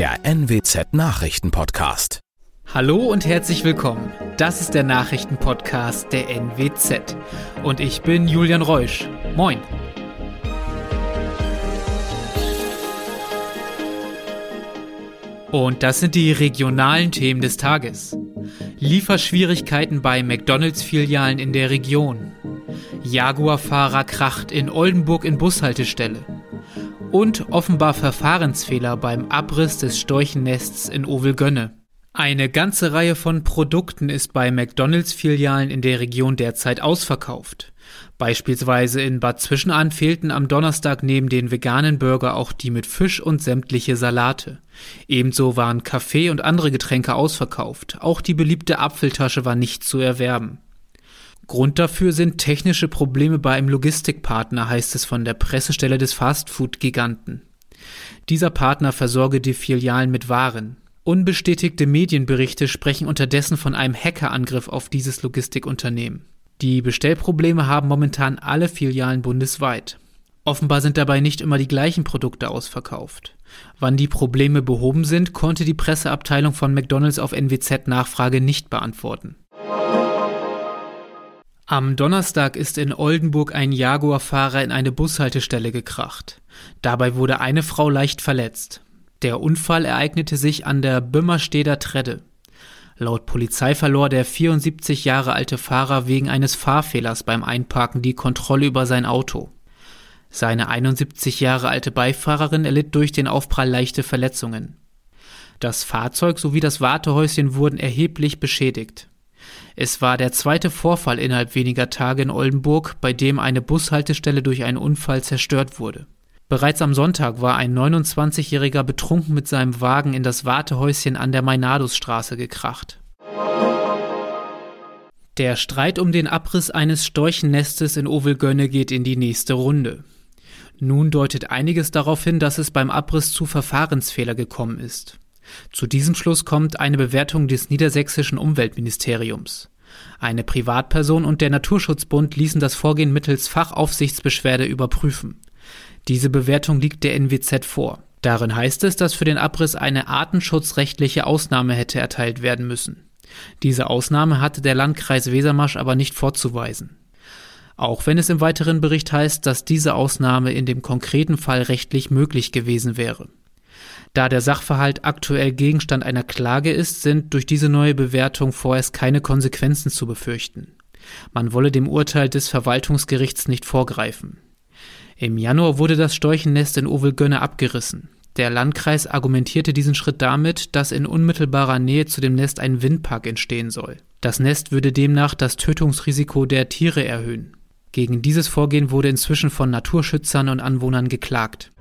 der NWZ Nachrichtenpodcast. Hallo und herzlich willkommen. Das ist der Nachrichtenpodcast der NWZ. Und ich bin Julian Reusch. Moin. Und das sind die regionalen Themen des Tages. Lieferschwierigkeiten bei McDonalds-Filialen in der Region. Jaguar-Fahrer kracht in Oldenburg in Bushaltestelle. Und offenbar Verfahrensfehler beim Abriss des Storchennests in Ovelgönne. Eine ganze Reihe von Produkten ist bei McDonalds-Filialen in der Region derzeit ausverkauft. Beispielsweise in Bad Zwischenahn fehlten am Donnerstag neben den veganen Burger auch die mit Fisch und sämtliche Salate. Ebenso waren Kaffee und andere Getränke ausverkauft. Auch die beliebte Apfeltasche war nicht zu erwerben. Grund dafür sind technische Probleme bei einem Logistikpartner, heißt es von der Pressestelle des Fastfood-Giganten. Dieser Partner versorge die Filialen mit Waren. Unbestätigte Medienberichte sprechen unterdessen von einem Hackerangriff auf dieses Logistikunternehmen. Die Bestellprobleme haben momentan alle Filialen bundesweit. Offenbar sind dabei nicht immer die gleichen Produkte ausverkauft. Wann die Probleme behoben sind, konnte die Presseabteilung von McDonald's auf NWZ Nachfrage nicht beantworten. Am Donnerstag ist in Oldenburg ein Jaguar-Fahrer in eine Bushaltestelle gekracht. Dabei wurde eine Frau leicht verletzt. Der Unfall ereignete sich an der Bömmersteder Tredde. Laut Polizei verlor der 74 Jahre alte Fahrer wegen eines Fahrfehlers beim Einparken die Kontrolle über sein Auto. Seine 71 Jahre alte Beifahrerin erlitt durch den Aufprall leichte Verletzungen. Das Fahrzeug sowie das Wartehäuschen wurden erheblich beschädigt. Es war der zweite Vorfall innerhalb weniger Tage in Oldenburg, bei dem eine Bushaltestelle durch einen Unfall zerstört wurde. Bereits am Sonntag war ein 29-Jähriger betrunken mit seinem Wagen in das Wartehäuschen an der Mainadusstraße gekracht. Der Streit um den Abriss eines Storchennestes in Ovelgönne geht in die nächste Runde. Nun deutet einiges darauf hin, dass es beim Abriss zu Verfahrensfehler gekommen ist. Zu diesem Schluss kommt eine Bewertung des niedersächsischen Umweltministeriums. Eine Privatperson und der Naturschutzbund ließen das Vorgehen mittels Fachaufsichtsbeschwerde überprüfen. Diese Bewertung liegt der NWZ vor. Darin heißt es, dass für den Abriss eine artenschutzrechtliche Ausnahme hätte erteilt werden müssen. Diese Ausnahme hatte der Landkreis Wesermarsch aber nicht vorzuweisen. Auch wenn es im weiteren Bericht heißt, dass diese Ausnahme in dem konkreten Fall rechtlich möglich gewesen wäre. Da der Sachverhalt aktuell Gegenstand einer Klage ist, sind durch diese neue Bewertung vorerst keine Konsequenzen zu befürchten. Man wolle dem Urteil des Verwaltungsgerichts nicht vorgreifen. Im Januar wurde das Storchennest in Ovelgönne abgerissen. Der Landkreis argumentierte diesen Schritt damit, dass in unmittelbarer Nähe zu dem Nest ein Windpark entstehen soll. Das Nest würde demnach das Tötungsrisiko der Tiere erhöhen. Gegen dieses Vorgehen wurde inzwischen von Naturschützern und Anwohnern geklagt.